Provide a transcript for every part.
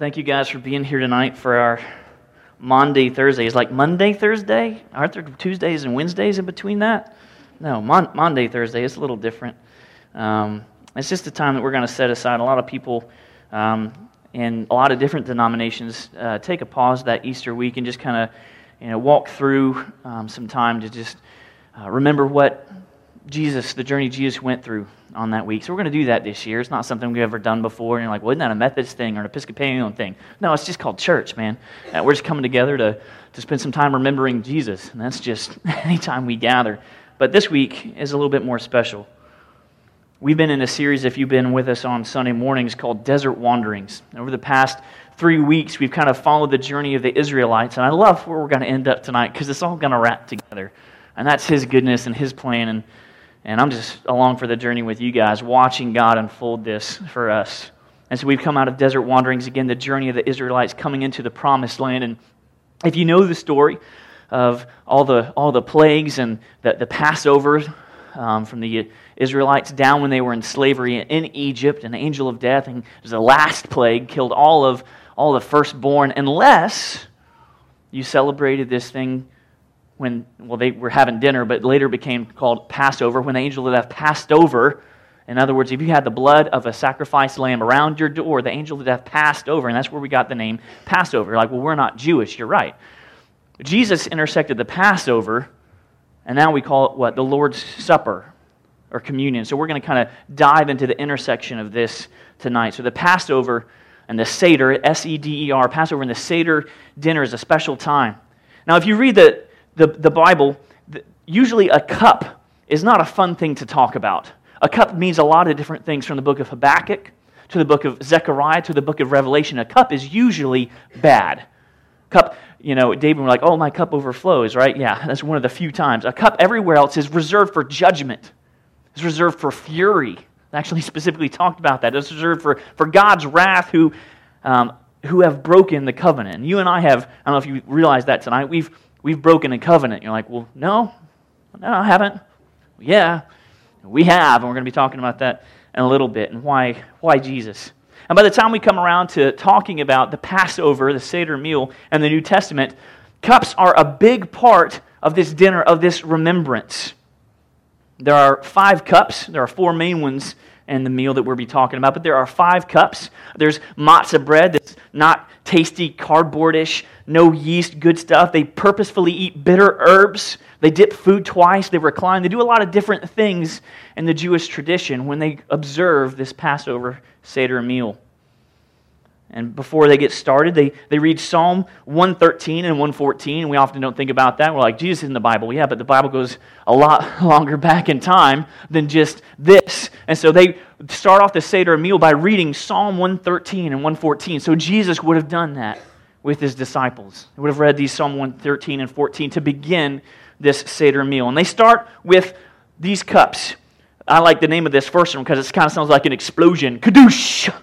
Thank you guys for being here tonight for our Maundy Thursday. Is like Monday Thursday? Aren't there Tuesdays and Wednesdays in between that? No, Mon- Maundy Thursday. It's a little different. Um, it's just a time that we're going to set aside. A lot of people um, in a lot of different denominations uh, take a pause that Easter week and just kind of you know walk through um, some time to just uh, remember what Jesus, the journey Jesus went through on that week. So we're going to do that this year. It's not something we've ever done before. And you're like, well, isn't that a Methodist thing or an Episcopalian thing? No, it's just called church, man. Uh, we're just coming together to, to spend some time remembering Jesus. And that's just anytime we gather. But this week is a little bit more special. We've been in a series, if you've been with us on Sunday mornings, called Desert Wanderings. Over the past three weeks, we've kind of followed the journey of the Israelites. And I love where we're going to end up tonight because it's all going to wrap together. And that's His goodness and His plan. And and I'm just along for the journey with you guys, watching God unfold this for us. And so we've come out of desert wanderings, again, the journey of the Israelites coming into the promised land. And if you know the story of all the, all the plagues and the, the Passover um, from the Israelites down when they were in slavery in Egypt, an angel of death, and it was the last plague killed all of all the firstborn, unless you celebrated this thing when, well, they were having dinner, but later became called Passover, when the angel of death passed over. In other words, if you had the blood of a sacrificed lamb around your door, the angel of death passed over, and that's where we got the name Passover. Like, well, we're not Jewish. You're right. Jesus intersected the Passover, and now we call it what? The Lord's Supper or communion. So we're going to kind of dive into the intersection of this tonight. So the Passover and the Seder, S E D E R, Passover and the Seder dinner is a special time. Now, if you read the the, the Bible, usually a cup is not a fun thing to talk about. A cup means a lot of different things from the book of Habakkuk to the book of Zechariah to the book of Revelation. A cup is usually bad. Cup, you know, David was like, oh, my cup overflows, right? Yeah, that's one of the few times. A cup everywhere else is reserved for judgment, it's reserved for fury. Actually specifically talked about that. It's reserved for, for God's wrath who, um, who have broken the covenant. You and I have, I don't know if you realize that tonight, we've, we've broken a covenant. You're like, well, no, no, I haven't. Yeah, we have, and we're going to be talking about that in a little bit and why, why Jesus. And by the time we come around to talking about the Passover, the Seder meal, and the New Testament, cups are a big part of this dinner, of this remembrance. There are five cups. There are four main ones in the meal that we'll be talking about, but there are five cups. There's matzah bread that's not tasty, cardboardish, no yeast, good stuff. They purposefully eat bitter herbs. They dip food twice. They recline. They do a lot of different things in the Jewish tradition when they observe this Passover Seder meal. And before they get started, they, they read Psalm 113 and 114. And we often don't think about that. We're like, Jesus is in the Bible. Yeah, but the Bible goes a lot longer back in time than just this. And so they start off the Seder meal by reading Psalm 113 and 114. So Jesus would have done that with his disciples. He would have read these Psalm 113 and 14 to begin this Seder meal. And they start with these cups. I like the name of this first one because it kind of sounds like an explosion. Kadoosh!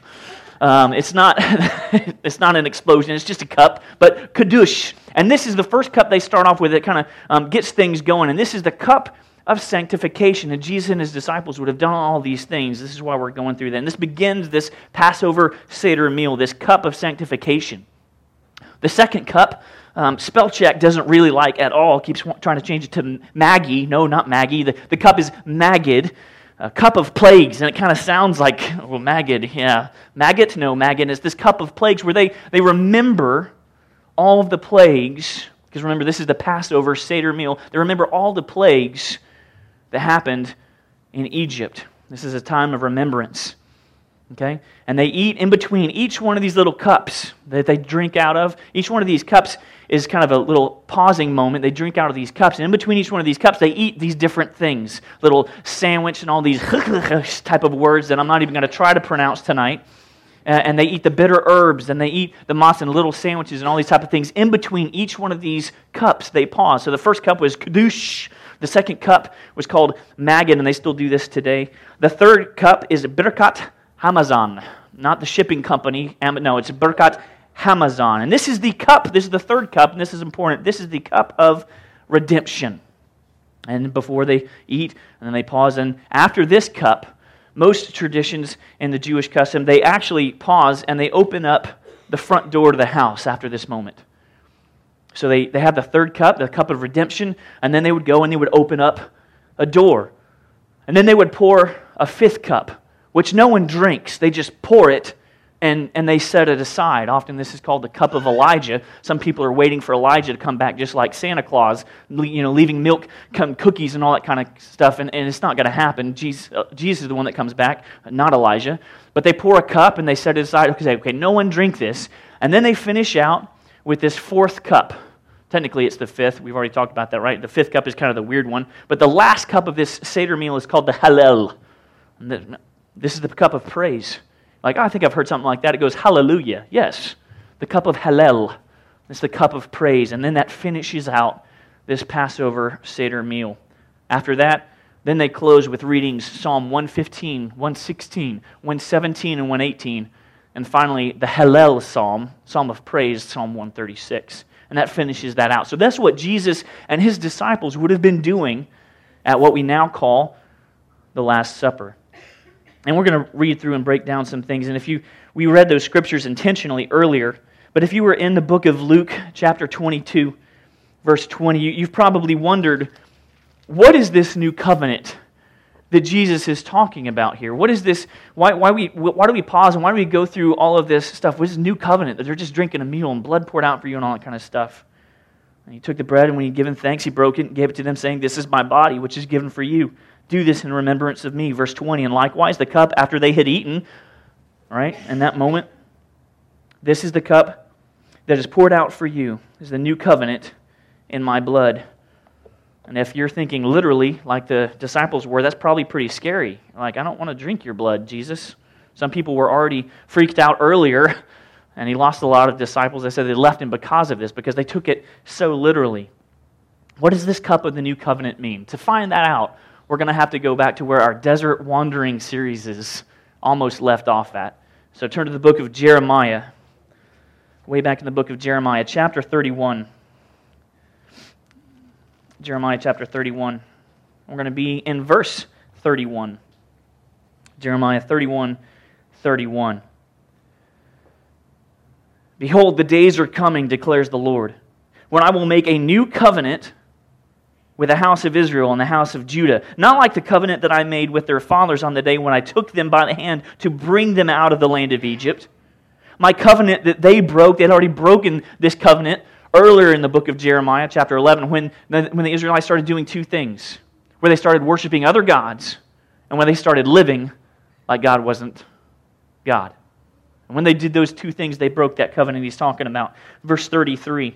Um, it's, not, it's not an explosion, it's just a cup, but kadush. And this is the first cup they start off with. It kind of um, gets things going. And this is the cup of sanctification. And Jesus and his disciples would have done all these things. This is why we're going through that. And this begins this Passover Seder meal, this cup of sanctification. The second cup, um, spell check doesn't really like at all, keeps trying to change it to Maggie. No, not Maggie. The, the cup is Magid a cup of plagues, and it kind of sounds like, well, maggot, yeah. Maggot? No, maggot is this cup of plagues where they, they remember all of the plagues, because remember, this is the Passover Seder meal. They remember all the plagues that happened in Egypt. This is a time of remembrance. Okay? And they eat in between each one of these little cups that they drink out of. Each one of these cups is kind of a little pausing moment. They drink out of these cups. And in between each one of these cups, they eat these different things little sandwich and all these type of words that I'm not even going to try to pronounce tonight. And they eat the bitter herbs and they eat the moss and little sandwiches and all these type of things. In between each one of these cups, they pause. So the first cup was Kadush. The second cup was called Magid, and they still do this today. The third cup is Birkat Hamazon, not the shipping company. No, it's Birkat Hamazon. And this is the cup, this is the third cup, and this is important. This is the cup of redemption. And before they eat, and then they pause. And after this cup, most traditions in the Jewish custom, they actually pause and they open up the front door to the house after this moment. So they, they have the third cup, the cup of redemption, and then they would go and they would open up a door. And then they would pour a fifth cup, which no one drinks. They just pour it and, and they set it aside. Often this is called the cup of Elijah. Some people are waiting for Elijah to come back, just like Santa Claus, you know, leaving milk, come cookies, and all that kind of stuff. And, and it's not going to happen. Jesus, uh, Jesus is the one that comes back, not Elijah. But they pour a cup and they set it aside. Okay, okay, no one drink this. And then they finish out with this fourth cup. Technically, it's the fifth. We've already talked about that, right? The fifth cup is kind of the weird one. But the last cup of this Seder meal is called the Hallel. This is the cup of praise. Like, I think I've heard something like that. It goes, Hallelujah. Yes, the cup of Hallel. It's the cup of praise. And then that finishes out this Passover Seder meal. After that, then they close with readings Psalm 115, 116, 117, and 118. And finally, the Hallel Psalm, Psalm of Praise, Psalm 136. And that finishes that out. So that's what Jesus and his disciples would have been doing at what we now call the Last Supper. And we're going to read through and break down some things. And if you, we read those scriptures intentionally earlier, but if you were in the book of Luke, chapter 22, verse 20, you, you've probably wondered what is this new covenant that Jesus is talking about here? What is this? Why, why, we, why do we pause and why do we go through all of this stuff? What is this new covenant that they're just drinking a meal and blood poured out for you and all that kind of stuff? And he took the bread and when he'd given thanks, he broke it and gave it to them, saying, This is my body, which is given for you. Do this in remembrance of me. Verse 20. And likewise, the cup after they had eaten, right, in that moment, this is the cup that is poured out for you, is the new covenant in my blood. And if you're thinking literally, like the disciples were, that's probably pretty scary. Like, I don't want to drink your blood, Jesus. Some people were already freaked out earlier, and he lost a lot of disciples. They said they left him because of this, because they took it so literally. What does this cup of the new covenant mean? To find that out, we're going to have to go back to where our desert wandering series is almost left off at. So turn to the book of Jeremiah, way back in the book of Jeremiah, chapter 31. Jeremiah chapter 31. We're going to be in verse 31. Jeremiah 31 31. Behold, the days are coming, declares the Lord, when I will make a new covenant with the house of Israel and the house of Judah, not like the covenant that I made with their fathers on the day when I took them by the hand to bring them out of the land of Egypt. My covenant that they broke, they had already broken this covenant earlier in the book of Jeremiah, chapter 11, when the, when the Israelites started doing two things where they started worshiping other gods and when they started living like God wasn't God. And when they did those two things, they broke that covenant he's talking about. Verse 33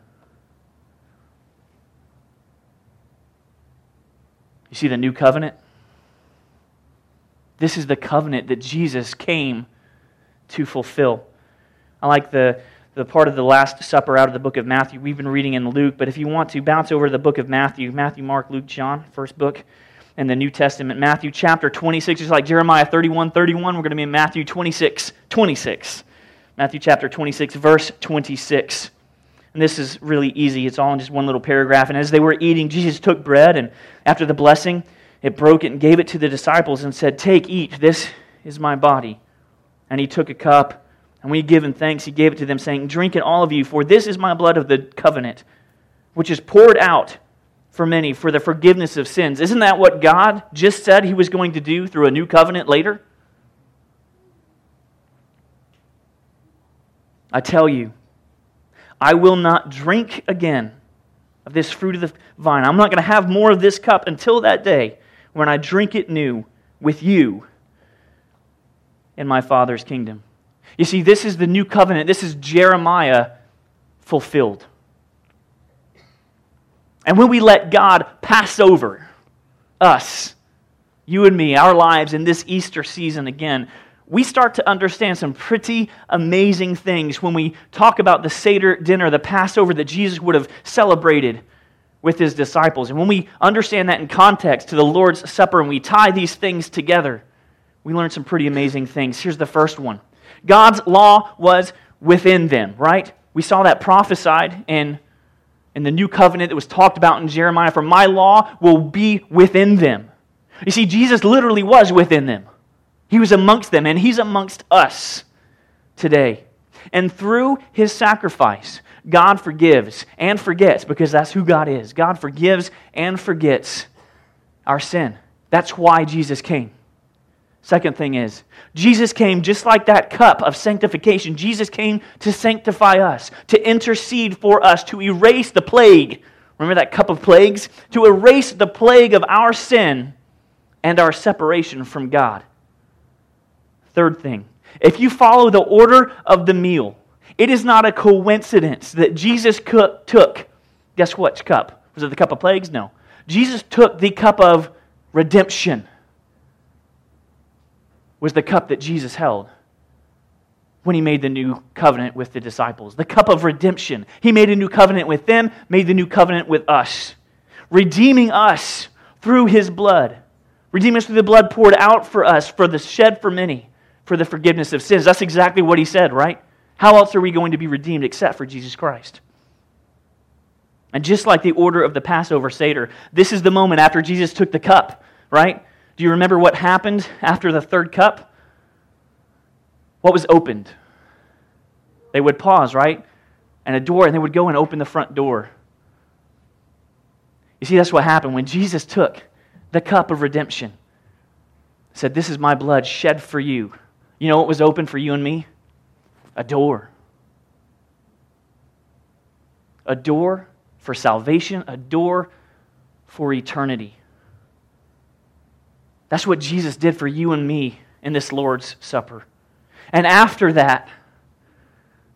You see the new covenant? This is the covenant that Jesus came to fulfill. I like the, the part of the Last Supper out of the book of Matthew. We've been reading in Luke, but if you want to, bounce over to the book of Matthew Matthew, Mark, Luke, John, first book in the New Testament. Matthew chapter 26, just like Jeremiah 31 31, we're going to be in Matthew 26 26. Matthew chapter 26, verse 26. And this is really easy. It's all in just one little paragraph. And as they were eating, Jesus took bread, and after the blessing, it broke it and gave it to the disciples and said, Take, eat, this is my body. And he took a cup, and when he given thanks, he gave it to them, saying, Drink it, all of you, for this is my blood of the covenant, which is poured out for many for the forgiveness of sins. Isn't that what God just said he was going to do through a new covenant later? I tell you, I will not drink again of this fruit of the vine. I'm not going to have more of this cup until that day when I drink it new with you in my Father's kingdom. You see, this is the new covenant. This is Jeremiah fulfilled. And when we let God pass over us, you and me, our lives in this Easter season again, we start to understand some pretty amazing things when we talk about the Seder dinner, the Passover that Jesus would have celebrated with his disciples. And when we understand that in context to the Lord's Supper and we tie these things together, we learn some pretty amazing things. Here's the first one God's law was within them, right? We saw that prophesied in, in the new covenant that was talked about in Jeremiah. For my law will be within them. You see, Jesus literally was within them. He was amongst them, and He's amongst us today. And through His sacrifice, God forgives and forgets because that's who God is. God forgives and forgets our sin. That's why Jesus came. Second thing is, Jesus came just like that cup of sanctification. Jesus came to sanctify us, to intercede for us, to erase the plague. Remember that cup of plagues? To erase the plague of our sin and our separation from God. Third thing, if you follow the order of the meal, it is not a coincidence that Jesus took, guess what cup? Was it the cup of plagues? No. Jesus took the cup of redemption was the cup that Jesus held when he made the new covenant with the disciples. The cup of redemption. He made a new covenant with them, made the new covenant with us, redeeming us through his blood. Redeeming us through the blood poured out for us, for the shed for many, for the forgiveness of sins. That's exactly what he said, right? How else are we going to be redeemed except for Jesus Christ? And just like the order of the Passover Seder, this is the moment after Jesus took the cup, right? Do you remember what happened after the third cup? What was opened? They would pause, right? And a door, and they would go and open the front door. You see, that's what happened when Jesus took the cup of redemption, said, This is my blood shed for you. You know what was open for you and me? A door. A door for salvation, a door for eternity. That's what Jesus did for you and me in this Lord's Supper. And after that,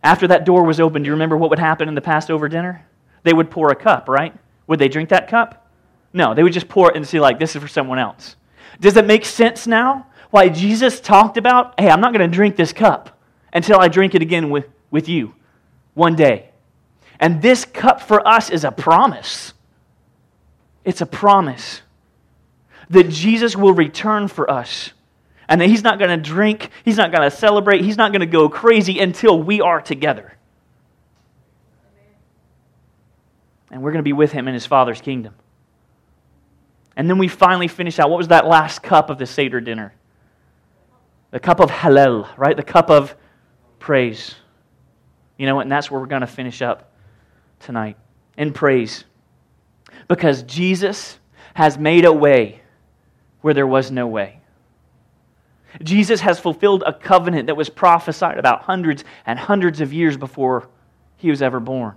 after that door was opened, do you remember what would happen in the Passover dinner? They would pour a cup, right? Would they drink that cup? No, they would just pour it and see, like, this is for someone else. Does it make sense now why Jesus talked about, hey, I'm not going to drink this cup until I drink it again with, with you one day? And this cup for us is a promise. It's a promise that Jesus will return for us. And that he's not going to drink, he's not going to celebrate, he's not going to go crazy until we are together. And we're going to be with him in his Father's kingdom. And then we finally finish out. What was that last cup of the Seder dinner? The cup of Hallel, right? The cup of praise. You know what? And that's where we're going to finish up tonight in praise. Because Jesus has made a way where there was no way. Jesus has fulfilled a covenant that was prophesied about hundreds and hundreds of years before he was ever born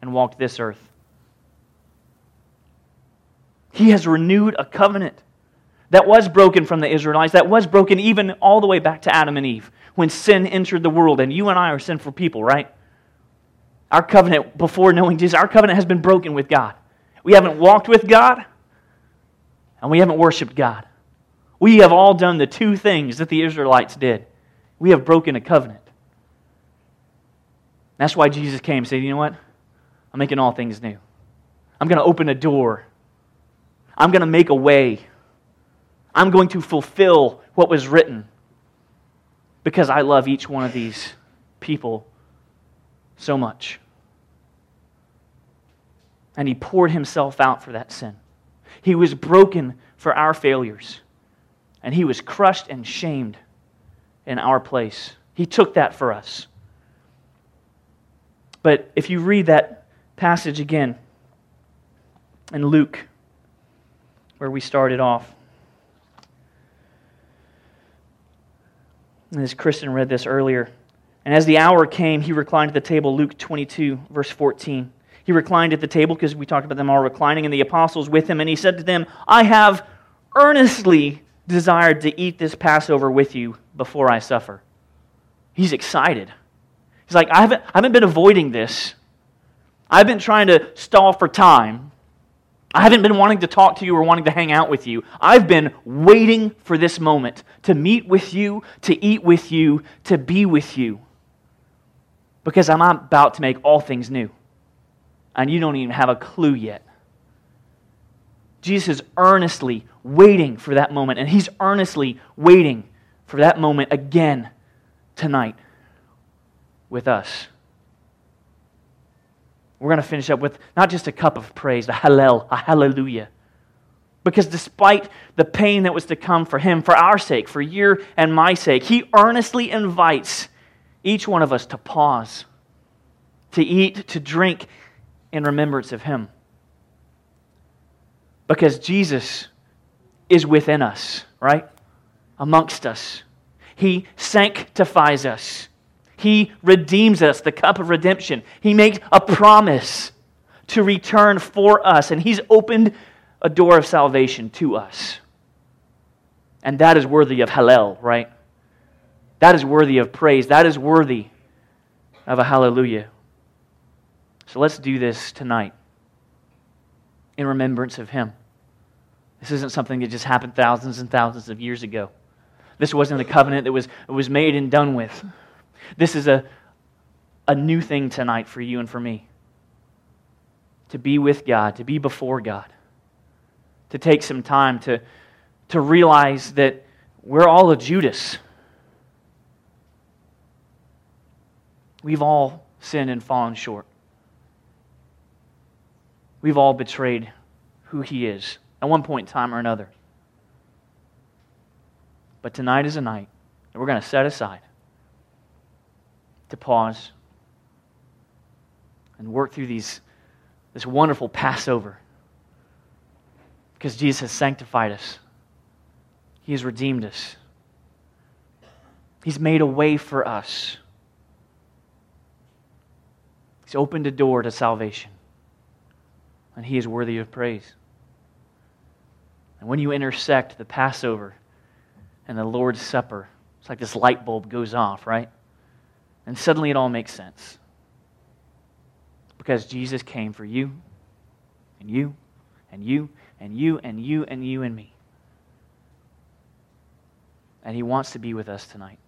and walked this earth. He has renewed a covenant that was broken from the Israelites, that was broken even all the way back to Adam and Eve when sin entered the world. And you and I are sinful people, right? Our covenant before knowing Jesus, our covenant has been broken with God. We haven't walked with God, and we haven't worshiped God. We have all done the two things that the Israelites did. We have broken a covenant. That's why Jesus came and said, You know what? I'm making all things new. I'm going to open a door. I'm going to make a way. I'm going to fulfill what was written because I love each one of these people so much. And he poured himself out for that sin. He was broken for our failures, and he was crushed and shamed in our place. He took that for us. But if you read that passage again in Luke, where we started off, as Kristen read this earlier, and as the hour came, he reclined at the table, Luke 22, verse 14. He reclined at the table because we talked about them all reclining, and the apostles with him, and he said to them, I have earnestly desired to eat this Passover with you before I suffer. He's excited. He's like, I haven't, I haven't been avoiding this. I've been trying to stall for time I haven't been wanting to talk to you or wanting to hang out with you. I've been waiting for this moment to meet with you, to eat with you, to be with you. Because I'm about to make all things new. And you don't even have a clue yet. Jesus is earnestly waiting for that moment, and he's earnestly waiting for that moment again tonight with us. We're going to finish up with not just a cup of praise, a hallel, a hallelujah. Because despite the pain that was to come for him, for our sake, for your and my sake, he earnestly invites each one of us to pause, to eat, to drink in remembrance of him. Because Jesus is within us, right? Amongst us. He sanctifies us. He redeems us, the cup of redemption. He makes a promise to return for us, and He's opened a door of salvation to us. And that is worthy of Hallel, right? That is worthy of praise. That is worthy of a hallelujah. So let's do this tonight in remembrance of Him. This isn't something that just happened thousands and thousands of years ago. This wasn't a covenant that was, was made and done with. This is a, a new thing tonight for you and for me. To be with God, to be before God, to take some time to, to realize that we're all a Judas. We've all sinned and fallen short. We've all betrayed who He is at one point in time or another. But tonight is a night that we're going to set aside to pause and work through these, this wonderful Passover because Jesus has sanctified us, He has redeemed us, He's made a way for us. He's opened a door to salvation, and He is worthy of praise. And when you intersect the Passover and the Lord's Supper, it's like this light bulb goes off, right? And suddenly it all makes sense. Because Jesus came for you, and you, and you, and you, and you, and you, and me. And he wants to be with us tonight.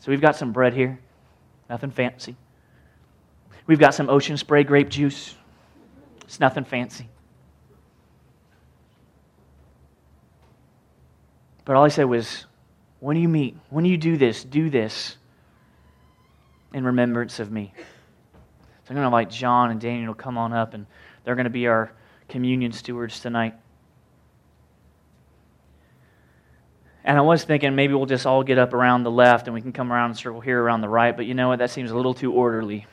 So we've got some bread here, nothing fancy. We've got some ocean spray grape juice. It's nothing fancy. But all I said was, when do you meet, when do you do this, do this in remembrance of me. So I'm going to invite John and Daniel to come on up, and they're going to be our communion stewards tonight. And I was thinking maybe we'll just all get up around the left and we can come around and circle here around the right, but you know what? That seems a little too orderly.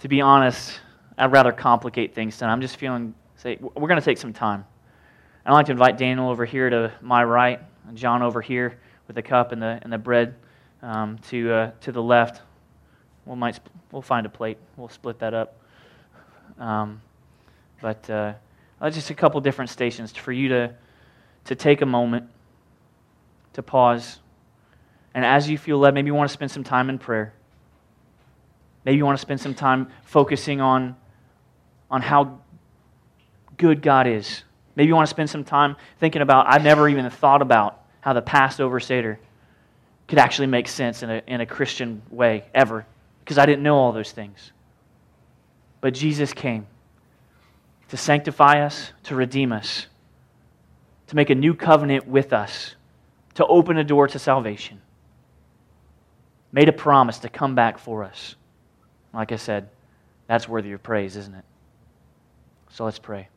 to be honest, I'd rather complicate things tonight. I'm just feeling, say, we're going to take some time. I'd like to invite Daniel over here to my right, and John over here with the cup and the, and the bread um, to, uh, to the left. We'll, might, we'll find a plate. We'll split that up. Um, but uh, just a couple different stations for you to, to take a moment, to pause. And as you feel led, maybe you want to spend some time in prayer. Maybe you want to spend some time focusing on, on how good God is. Maybe you want to spend some time thinking about, I've never even thought about how the Passover Seder could actually make sense in a, in a Christian way ever because I didn't know all those things. But Jesus came to sanctify us, to redeem us, to make a new covenant with us, to open a door to salvation. Made a promise to come back for us. Like I said, that's worthy of praise, isn't it? So let's pray.